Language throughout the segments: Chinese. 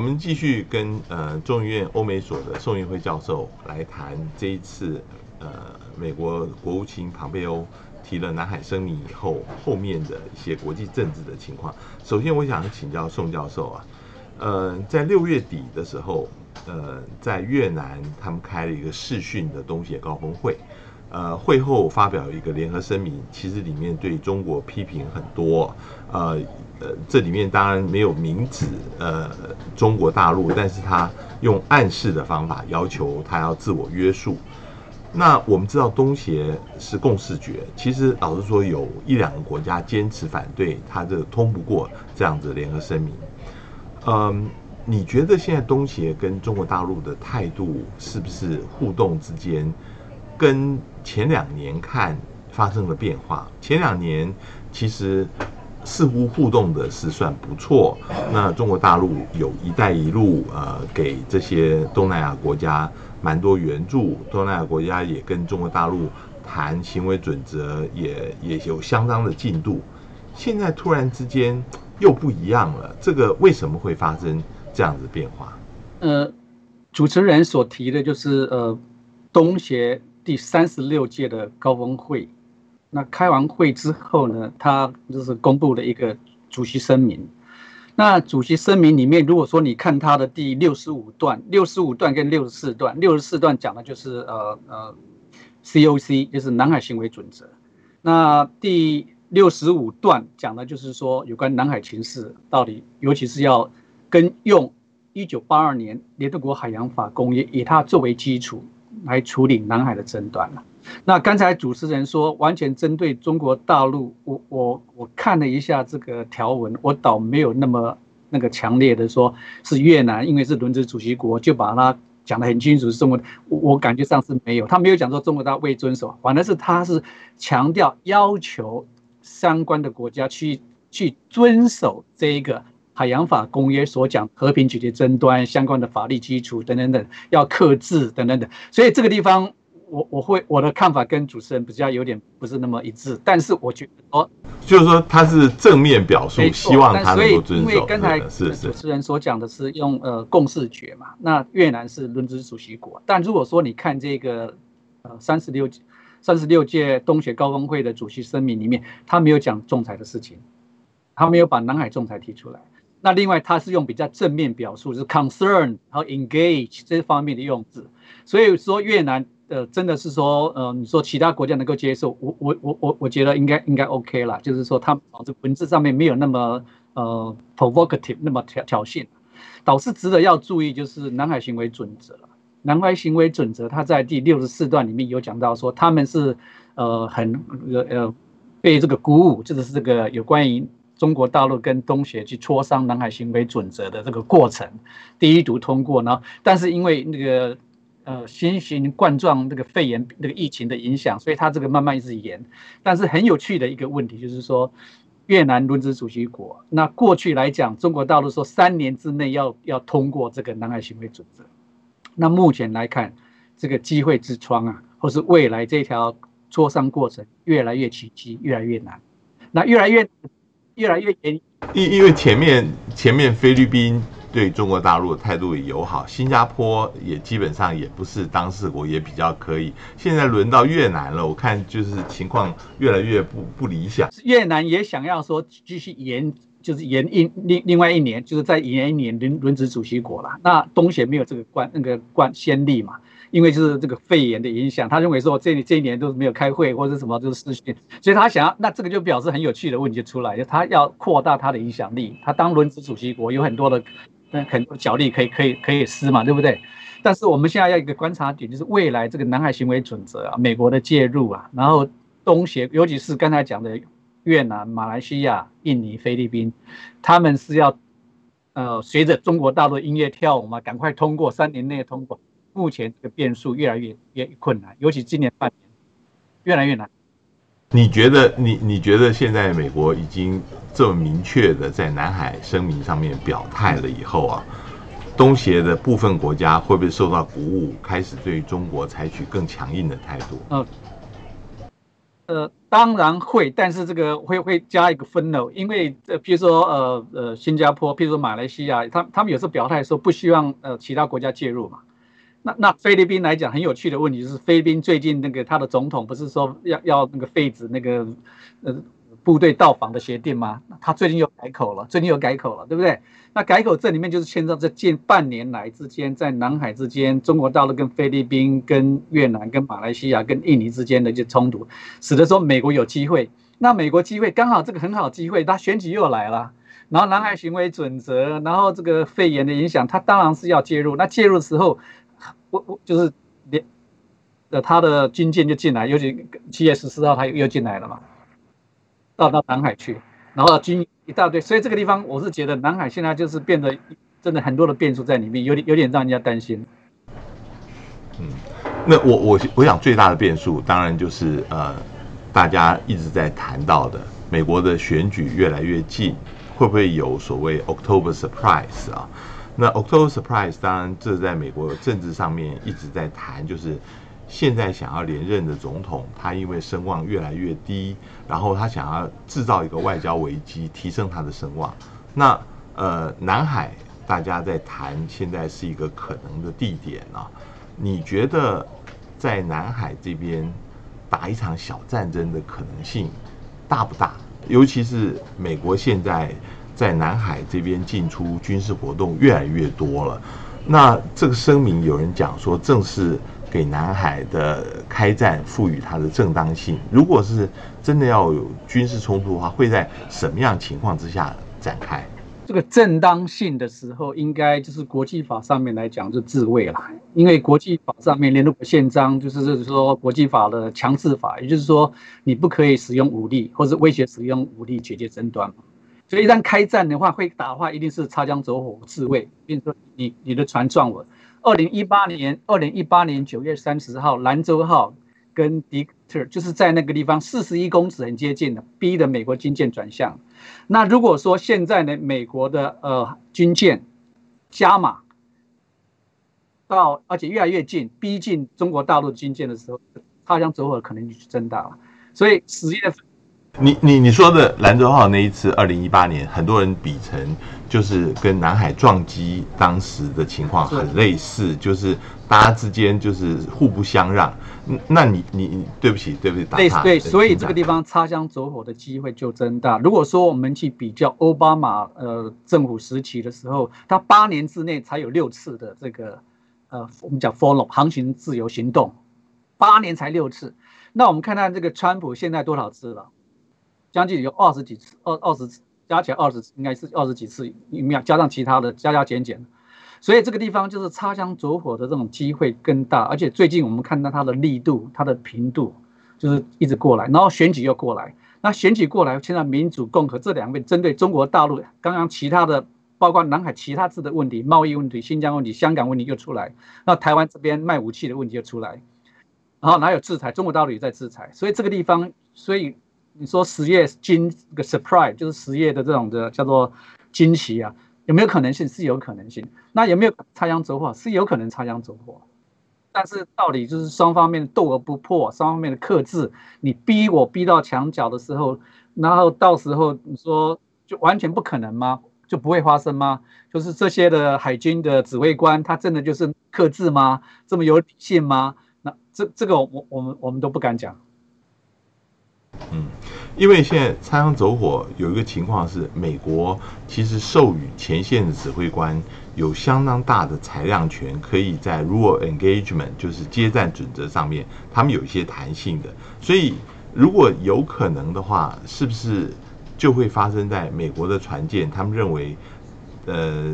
我们继续跟呃众议院欧美所的宋运辉教授来谈这一次呃美国国务卿庞佩欧提了南海声明以后后面的一些国际政治的情况。首先，我想请教宋教授啊，呃，在六月底的时候，呃，在越南他们开了一个视讯的东协高峰会。呃，会后发表一个联合声明，其实里面对中国批评很多，呃呃，这里面当然没有明指呃中国大陆，但是他用暗示的方法要求他要自我约束。那我们知道东协是共视觉，其实老实说，有一两个国家坚持反对，他这通不过这样子联合声明。嗯，你觉得现在东协跟中国大陆的态度是不是互动之间？跟前两年看发生了变化，前两年其实似乎互动的是算不错。那中国大陆有一带一路，呃，给这些东南亚国家蛮多援助，东南亚国家也跟中国大陆谈行为准则，也也有相当的进度。现在突然之间又不一样了，这个为什么会发生这样子变化？呃，主持人所提的就是呃，东协。第三十六届的高峰会，那开完会之后呢，他就是公布了一个主席声明。那主席声明里面，如果说你看他的第六十五段、六十五段跟六十四段，六十四段讲的就是呃呃，COC 就是南海行为准则。那第六十五段讲的就是说有关南海情势到底，尤其是要跟用一九八二年联合国海洋法公约以它作为基础。来处理南海的争端了。那刚才主持人说完全针对中国大陆，我我我看了一下这个条文，我倒没有那么那个强烈的说是越南，因为是轮值主席国，就把它讲得很清楚是中国。我感觉上是没有，他没有讲说中国大陆未遵守，反而是他是强调要求相关的国家去去遵守这一个。海洋法公约所讲和平解决争端相关的法律基础等等等，要克制等等等，所以这个地方我我会我的看法跟主持人比较有点不是那么一致，但是我觉得哦，就是说他是正面表述，希望他能够遵守。因为刚才主持人所讲的是用呃共识决嘛，那越南是轮值主席国，但如果说你看这个呃三十六三十六届东协高峰会的主席声明里面，他没有讲仲裁的事情，他没有把南海仲裁提出来。那另外，他是用比较正面表述，就是 concern 和 engage 这方面的用字，所以说越南呃真的是说，呃，你说其他国家能够接受，我我我我我觉得应该应该 OK 了，就是说他这文字上面没有那么呃 provocative 那么挑挑衅，导致值得要注意就是南海行为准则。南海行为准则，它在第六十四段里面有讲到说，他们是呃很呃呃被这个鼓舞，就是这个有关于。中国大陆跟东协去磋商南海行为准则的这个过程，第一读通过呢，但是因为那个呃新型冠状那个肺炎那个疫情的影响，所以它这个慢慢一直延。但是很有趣的一个问题就是说，越南轮值主席国，那过去来讲，中国大陆说三年之内要要通过这个南海行为准则，那目前来看，这个机会之窗啊，或是未来这条磋商过程越来越奇迹，越来越难，那越来越。越来越严，因因为前面前面菲律宾对中国大陆的态度也友好，新加坡也基本上也不是当事国，也比较可以。现在轮到越南了，我看就是情况越来越不不理想。越南也想要说继续延，就是延一另另外一年，就是再延一年轮轮值主席国了。那东协没有这个冠那个冠先例嘛？因为就是这个肺炎的影响，他认为说这这一年都是没有开会或者什么，就是事情，所以他想要，那这个就表示很有趣的问题就出来，就他要扩大他的影响力。他当轮值主席国有很多的，很多角力可以可以可以施嘛，对不对？但是我们现在要一个观察点，就是未来这个南海行为准则啊，美国的介入啊，然后东协，尤其是刚才讲的越南、马来西亚、印尼、菲律宾，他们是要呃随着中国大陆音乐跳舞嘛，赶快通过，三年内通过。目前这个变数越来越越困难，尤其今年半年越来越难。你觉得你你觉得现在美国已经这么明确的在南海声明上面表态了以后啊，东协的部分国家会不会受到鼓舞，开始对中国采取更强硬的态度？呃，呃，当然会，但是这个会会加一个分哦，因为呃，比如说呃呃，新加坡，比如说马来西亚，他他们有时候表态说不希望呃其他国家介入嘛。那那菲律宾来讲，很有趣的问题就是，菲律宾最近那个他的总统不是说要要那个废止那个呃部队到访的协定吗？他最近又改口了，最近又改口了，对不对？那改口这里面就是牵涉这近半年来之间，在南海之间，中国大陆跟菲律宾、跟越南、跟马来西亚、跟印尼之间的一些冲突，使得说美国有机会。那美国机会刚好这个很好机会，他选举又来了，然后南海行为准则，然后这个肺炎的影响，他当然是要介入。那介入的时候。我我就是连呃他的军舰就进来，尤其七月十四号他又进来了嘛，到到南海去，然后军一大堆，所以这个地方我是觉得南海现在就是变得真的很多的变数在里面，有点有点让人家担心。嗯，那我我我想最大的变数当然就是呃大家一直在谈到的美国的选举越来越近，会不会有所谓 October surprise 啊？那 October surprise 当然，这在美国政治上面一直在谈，就是现在想要连任的总统，他因为声望越来越低，然后他想要制造一个外交危机，提升他的声望。那呃，南海大家在谈，现在是一个可能的地点啊。你觉得在南海这边打一场小战争的可能性大不大？尤其是美国现在。在南海这边进出军事活动越来越多了，那这个声明有人讲说，正是给南海的开战赋予它的正当性。如果是真的要有军事冲突的话，会在什么样情况之下展开？这个正当性的时候，应该就是国际法上面来讲就自卫了，因为国际法上面联合国宪章就是说国际法的强制法，也就是说你不可以使用武力或者威胁使用武力解决争端。所以一旦开战的话，会打的话，一定是擦枪走火自卫。比如说，你你的船撞我。二零一八年，二零一八年九月三十号，兰州号跟迪特就是在那个地方四十一公尺很接近的，逼的美国军舰转向。那如果说现在呢，美国的呃军舰加码到，而且越来越近，逼近中国大陆军舰的时候，擦枪走火可能就增大了。所以十月份。你你你说的兰州号那一次，二零一八年，很多人比成就是跟南海撞击当时的情况很类似，就是大家之间就是互不相让。那你你对不起对不起，对对，所以这个地方擦枪走火的机会就增大。如果说我们去比较奥巴马呃政府时期的时候，他八年之内才有六次的这个呃我们讲 follow 航行自由行动，八年才六次。那我们看看这个川普现在多少次了？将近有二十几次，二二十加起来二十次，应该是二十几次，没有加上其他的加加减减，所以这个地方就是擦枪走火的这种机会更大。而且最近我们看到它的力度、它的频度，就是一直过来，然后选举又过来。那选举过来，现在民主共和这两位针对中国大陆，刚刚其他的包括南海其他字的问题、贸易问题、新疆问题、香港问题又出来，那台湾这边卖武器的问题又出来，然后哪有制裁？中国大陆也在制裁，所以这个地方，所以。你说实业惊个 surprise 就是实业的这种的叫做惊奇啊，有没有可能性？是有可能性。那有没有擦枪走火？是有可能擦枪走火。但是道理就是双方面斗而不破，双方面的克制。你逼我逼到墙角的时候，然后到时候你说就完全不可能吗？就不会发生吗？就是这些的海军的指挥官，他真的就是克制吗？这么有底线吗？那这这个我我们我们都不敢讲。嗯，因为现在擦枪走火有一个情况是，美国其实授予前线的指挥官有相当大的裁量权，可以在 rule engagement 就是接战准则上面，他们有一些弹性的。所以如果有可能的话，是不是就会发生在美国的船舰？他们认为，呃，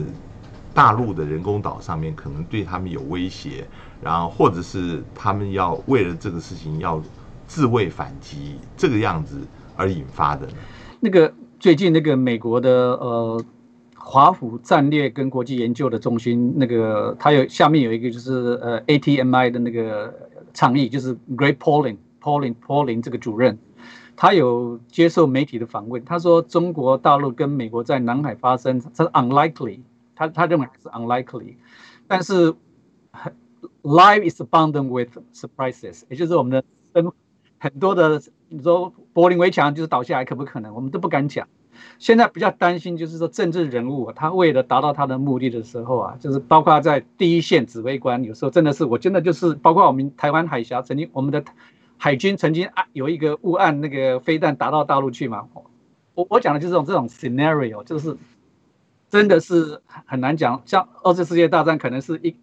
大陆的人工岛上面可能对他们有威胁，然后或者是他们要为了这个事情要。自卫反击这个样子而引发的，那个最近那个美国的呃华府战略跟国际研究的中心，那个他有下面有一个就是呃 ATMI 的那个倡议，就是 Great Pauling Pauling Pauling 这个主任，他有接受媒体的访问，他说中国大陆跟美国在南海发生，他是 unlikely，他他认为是 unlikely，但是 life is abundant with surprises，也就是我们的生。很多的你说柏林围墙就是倒下来，可不可能？我们都不敢讲。现在比较担心就是说政治人物他为了达到他的目的的时候啊，就是包括在第一线指挥官，有时候真的是我真的就是包括我们台湾海峡曾经我们的海军曾经啊有一个误按那个飞弹打到大陆去嘛。我我讲的就是这种这种 scenario，就是真的是很难讲。像二次世界大战可能是一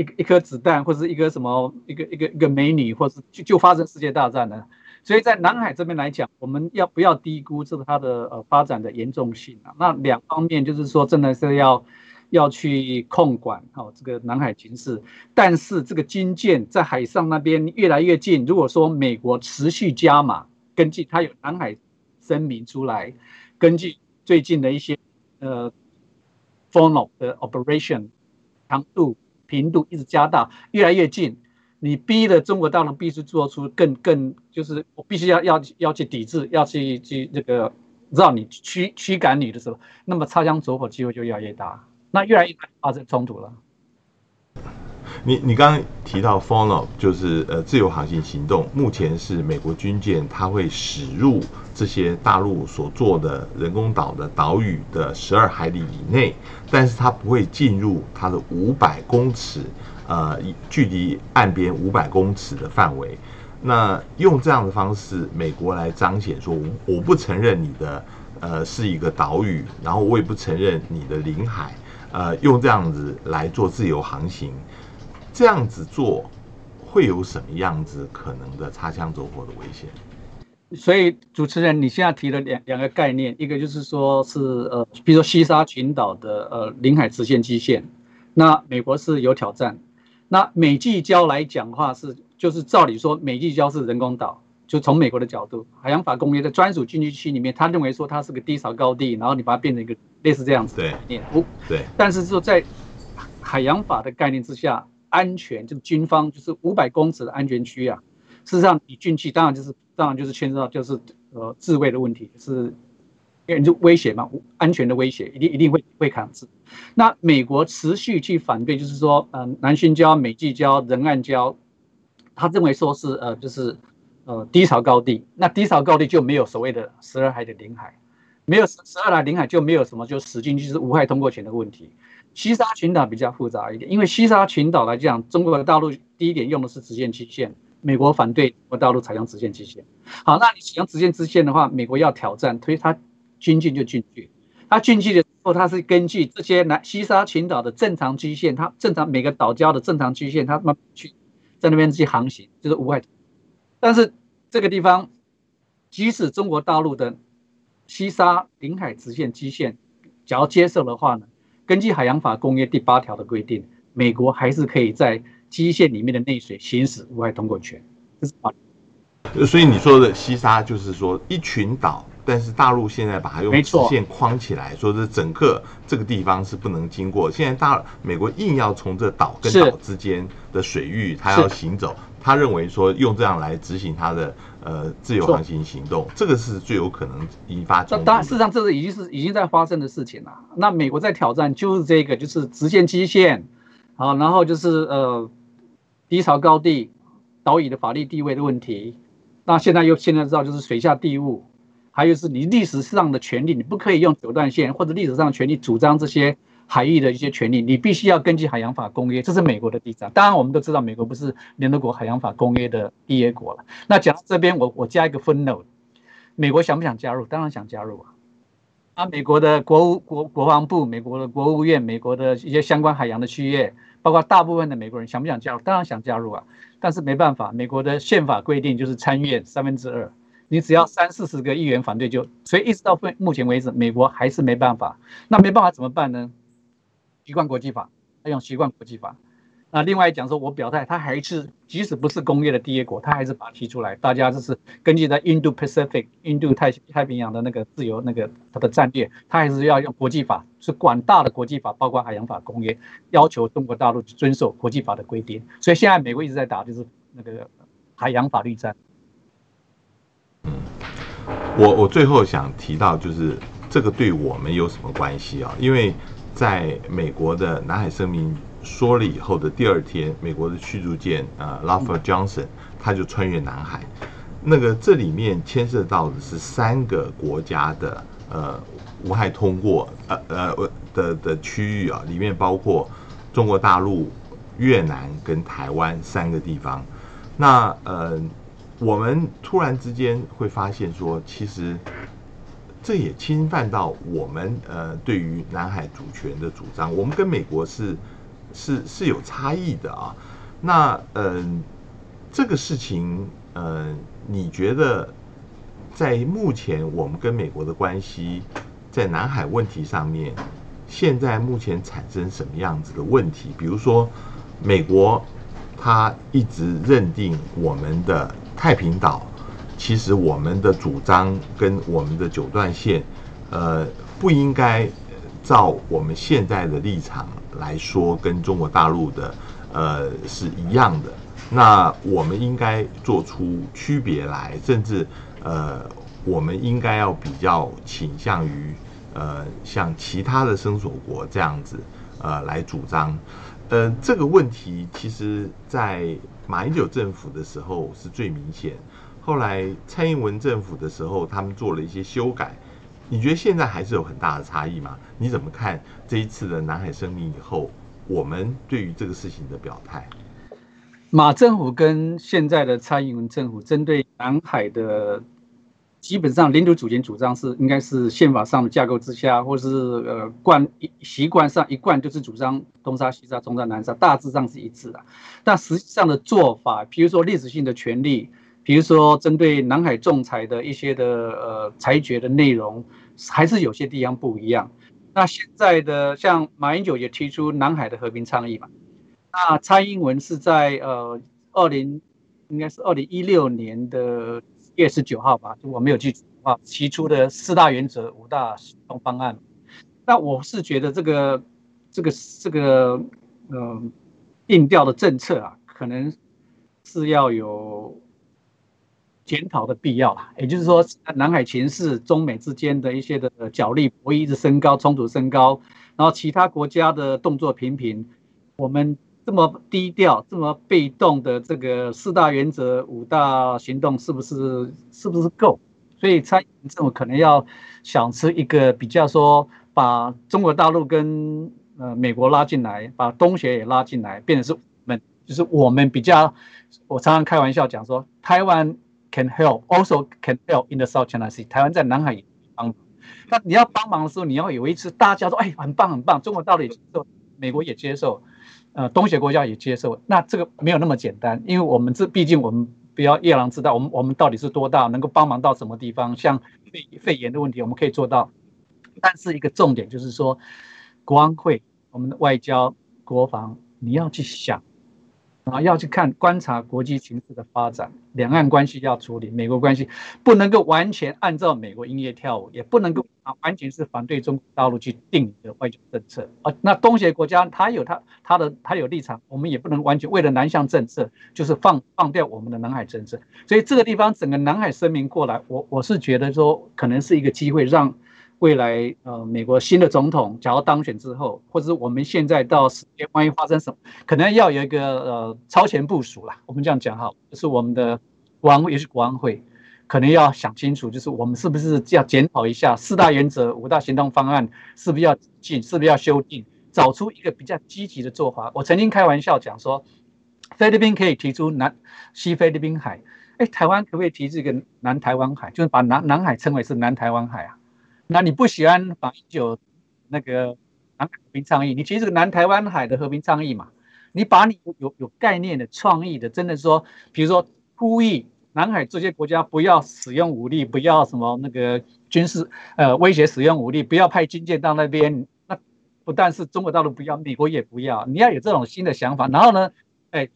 一一颗子弹，或者是一个什么一个一个一个美女，或是就就发生世界大战了。所以在南海这边来讲，我们要不要低估这个它的呃发展的严重性啊？那两方面就是说，真的是要要去控管好这个南海情势。但是这个军舰在海上那边越来越近，如果说美国持续加码，根据它有南海声明出来，根据最近的一些呃 follow 的 operation 强度频度一直加大，越来越近。你逼的中国大陆必须做出更更，就是我必须要要要去抵制，要去去这个让你驱驱赶你的时候，那么擦枪走火机会就越来越大，那越来越发生冲突了。你你刚刚提到 follow 就是呃自由航行行动，目前是美国军舰它会驶入这些大陆所做的人工岛的岛屿的十二海里以内，但是它不会进入它的五百公尺。呃，距离岸边五百公尺的范围，那用这样的方式，美国来彰显说，我不承认你的呃是一个岛屿，然后我也不承认你的领海，呃，用这样子来做自由航行，这样子做会有什么样子可能的擦枪走火的危险？所以主持人，你现在提了两两个概念，一个就是说是呃，比如说西沙群岛的呃领海直线基线，那美国是有挑战。那美济礁来讲的话是，就是照理说美济礁是人工岛，就从美国的角度，海洋法公约的专属经济区里面，他认为说它是个低潮高地，然后你把它变成一个类似这样子的概念。不，对。但是说在海洋法的概念之下，安全就是军方就是五百公尺的安全区啊。事实上，你进去当然就是当然就是牵涉到就是呃自卫的问题是。就威胁嘛，安全的威胁，一定一定会会抗制。那美国持续去反对，就是说，嗯，南巡礁、美济礁、仁爱礁，他认为说是呃，就是呃低潮高地。那低潮高地就没有所谓的十二海的领海，没有十十二海领海就没有什么就驶进去是无害通过权的问题。西沙群岛比较复杂一点，因为西沙群岛来讲，中国的大陆第一点用的是直线基线，美国反对中国大陆采用直线基线。好，那你使用直线基线的话，美国要挑战，所以它。军进就进去，他进去的时候，他是根据这些南西沙群岛的正常基线，他正常每个岛礁的正常基线，他们去在那边去航行，就是无害。但是这个地方，即使中国大陆的西沙领海直线基线，只要接受的话呢，根据海洋法公约第八条的规定，美国还是可以在基线里面的内水行使无害通过权。这是法。所以你说的西沙，就是说一群岛。但是大陆现在把它用直线框起来，说是整个这个地方是不能经过。现在大美国硬要从这岛跟岛之间的水域，它要行走，他认为说用这样来执行他的呃自由航行行动，这个是最有可能引发。那当然，事实上这是已经是已经在发生的事情了。那美国在挑战就是这个，就是直线基线，好，然后就是呃低潮高地岛屿的法律地位的问题。那现在又现在知道就是水下地物。还有是你历史上的权利，你不可以用九段线或者历史上的权利主张这些海域的一些权利，你必须要根据海洋法公约，这是美国的第三。当然，我们都知道美国不是联合国海洋法公约的缔约国了。那讲到这边，我我加一个分 note，美国想不想加入？当然想加入啊！啊，美国的国务国国防部、美国的国务院、美国的一些相关海洋的区域，包括大部分的美国人想不想加入？当然想加入啊！但是没办法，美国的宪法规定就是参议院三分之二。你只要三四十个议员反对就，所以一直到目前为止，美国还是没办法。那没办法怎么办呢？习惯国际法，他用习惯国际法。那另外讲说，我表态，他还是即使不是工业的第一国，他还是把它提出来。大家就是根据在印度 Pacific 印度太太平洋的那个自由那个他的战略，他还是要用国际法，是广大的国际法，包括海洋法公约，要求中国大陆遵守国际法的规定。所以现在美国一直在打就是那个海洋法律战。我我最后想提到，就是这个对我们有什么关系啊？因为在美国的南海声明说了以后的第二天，美国的驱逐舰呃 l a f e r Johnson 他就穿越南海。那个这里面牵涉到的是三个国家的呃无害通过呃呃的的区域啊，里面包括中国大陆、越南跟台湾三个地方。那呃，我们突然之间会发现说，其实这也侵犯到我们呃对于南海主权的主张，我们跟美国是是是有差异的啊。那嗯，这个事情呃，你觉得在目前我们跟美国的关系，在南海问题上面，现在目前产生什么样子的问题？比如说美国。他一直认定我们的太平岛，其实我们的主张跟我们的九段线，呃，不应该照我们现在的立场来说，跟中国大陆的呃是一样的。那我们应该做出区别来，甚至呃，我们应该要比较倾向于呃，像其他的生索国这样子呃来主张。呃，这个问题其实，在马英九政府的时候是最明显。后来蔡英文政府的时候，他们做了一些修改。你觉得现在还是有很大的差异吗？你怎么看这一次的南海声明以后，我们对于这个事情的表态？马政府跟现在的蔡英文政府针对南海的。基本上领土主权主张是应该是宪法上的架构之下，或是呃惯习惯上一贯就是主张东沙西沙中沙南沙，大致上是一致的。但实际上的做法，比如说历史性的权利，比如说针对南海仲裁的一些的呃裁决的内容，还是有些地方不一样。那现在的像马英九也提出南海的和平倡议嘛，那蔡英文是在呃二零应该是二零一六年的。月十九号吧，我没有记错啊，提出的四大原则、五大行动方案。那我是觉得这个、这个、这个，嗯，定调的政策啊，可能是要有检讨的必要啦。也就是说，南海情势、中美之间的一些的角力博弈一直升高，冲突升高，然后其他国家的动作频频，我们。这么低调、这么被动的这个四大原则、五大行动，是不是是不是够？所以蔡政府可能要想出一个比较说，把中国大陆跟呃美国拉进来，把东协也拉进来，变成是我们，就是我们比较。我常常开玩笑讲说，台湾 can help，also can help in the South China Sea。台湾在南海也帮。那你要帮忙的时候，你要有一次大家说，哎，很棒很棒，中国大陆也接受，美国也接受。呃，东协国家也接受，那这个没有那么简单，因为我们这毕竟我们不要夜郎知道，我们我们到底是多大，能够帮忙到什么地方？像肺肺炎的问题，我们可以做到，但是一个重点就是说，国安会、我们的外交、国防，你要去想。啊，要去看观察国际形势的发展，两岸关系要处理，美国关系不能够完全按照美国音乐跳舞，也不能够啊完全是反对中国大陆去定的外交政策啊。那东协国家它有它它的它有立场，我们也不能完全为了南向政策就是放放掉我们的南海政策。所以这个地方整个南海声明过来，我我是觉得说可能是一个机会让。未来，呃，美国新的总统假如当选之后，或者是我们现在到时间，万一发生什么，可能要有一个呃超前部署啦。我们这样讲哈，就是我们的国安也是国安会，可能要想清楚，就是我们是不是要检讨一下四大原则、五大行动方案，是不是要进，是不是要修订，找出一个比较积极的做法。我曾经开玩笑讲说，菲律宾可以提出南西菲律宾海，哎，台湾可不可以提这个南台湾海，就是把南南海称为是南台湾海啊？那你不喜欢马英九那个南海和平倡议？你其实这个南台湾海的和平倡议嘛，你把你有有概念的创意的，真的说，比如说呼吁南海这些国家不要使用武力，不要什么那个军事呃威胁使用武力，不要派军舰到那边。那不但是中国大陆不要，美国也不要。你要有这种新的想法，然后呢，哎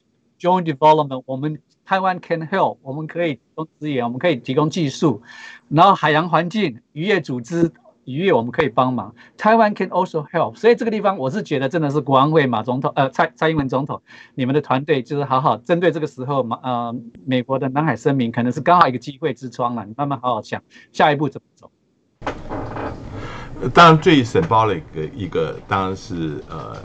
，joint development，我们台湾 can help，我们可以提供资源，我们可以提供技术。然后海洋环境渔业组织渔业我们可以帮忙台湾 can also help。所以这个地方我是觉得真的是国安会马总统呃蔡蔡英文总统，你们的团队就是好好针对这个时候嘛呃美国的南海声明可能是刚好一个机会之窗了，你慢慢好好想下一步怎么走。当然最 symbolic 的一个当然是呃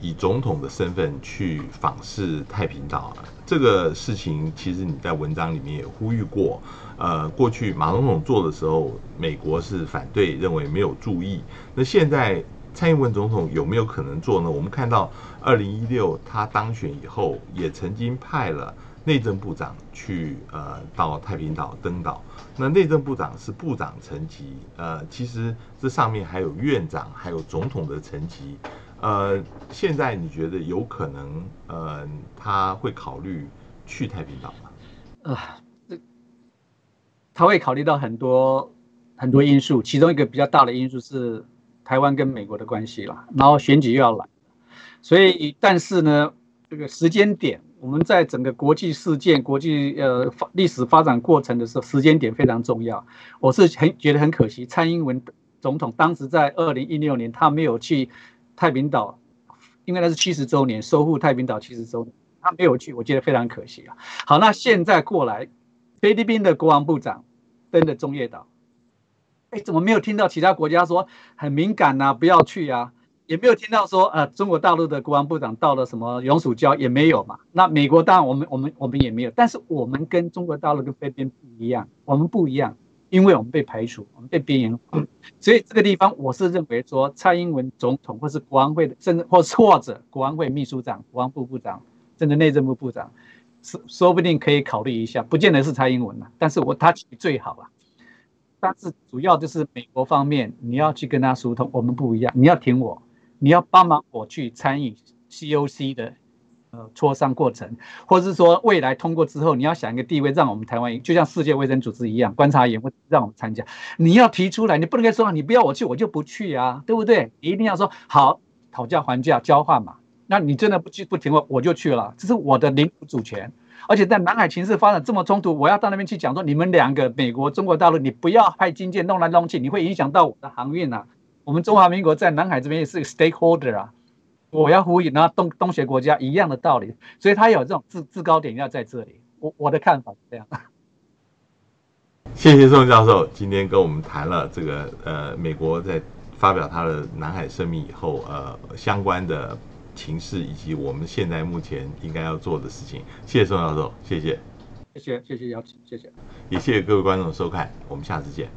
以总统的身份去访视太平岛，这个事情其实你在文章里面也呼吁过。呃，过去马总统做的时候，美国是反对，认为没有注意。那现在蔡英文总统有没有可能做呢？我们看到二零一六他当选以后，也曾经派了内政部长去呃到太平岛登岛。那内政部长是部长层级，呃，其实这上面还有院长，还有总统的层级。呃，现在你觉得有可能呃他会考虑去太平岛吗？啊。他会考虑到很多很多因素，其中一个比较大的因素是台湾跟美国的关系了，然后选举又要来，所以但是呢，这个时间点，我们在整个国际事件、国际呃历史发展过程的时候，时间点非常重要。我是很觉得很可惜，蔡英文总统当时在二零一六年他没有去太平岛，因为那是七十周年，收复太平岛七十周年，他没有去，我觉得非常可惜啊。好，那现在过来，菲律宾的国防部长。登的中业岛，哎，怎么没有听到其他国家说很敏感呐，不要去啊？也没有听到说，呃，中国大陆的国防部长到了什么永暑礁也没有嘛？那美国当然我们我们我们也没有，但是我们跟中国大陆跟菲律宾不一样，我们不一样，因为我们被排除，我们被边缘化，所以这个地方我是认为说，蔡英文总统或是国安会的，甚至或或者国安会秘书长、国安部部长，甚至内政部部长。说说不定可以考虑一下，不见得是蔡英文了，但是我他最好了。但是主要就是美国方面，你要去跟他疏通，我们不一样，你要挺我，你要帮忙我去参与 COC 的呃磋商过程，或者是说未来通过之后，你要想一个地位，让我们台湾就像世界卫生组织一样，观察员会让我们参加，你要提出来，你不能说你不要我去，我就不去啊，对不对？一定要说好，讨价还价，交换嘛。那你真的不去不听我，我就去了，这是我的领土主权。而且在南海情势发展这么冲突，我要到那边去讲说，你们两个美国、中国大陆，你不要派军舰弄来弄去，你会影响到我的航运啊。我们中华民国在南海这边也是 stakeholder 啊，我要呼吁，然后东东学国家一样的道理，所以他有这种制制高点要在这里。我我的看法是这样。谢谢宋教授，今天跟我们谈了这个呃，美国在发表他的南海声明以后，呃，相关的。情势以及我们现在目前应该要做的事情，谢谢宋教授，谢谢，谢谢谢谢邀请，谢谢，也谢谢各位观众的收看，我们下次见。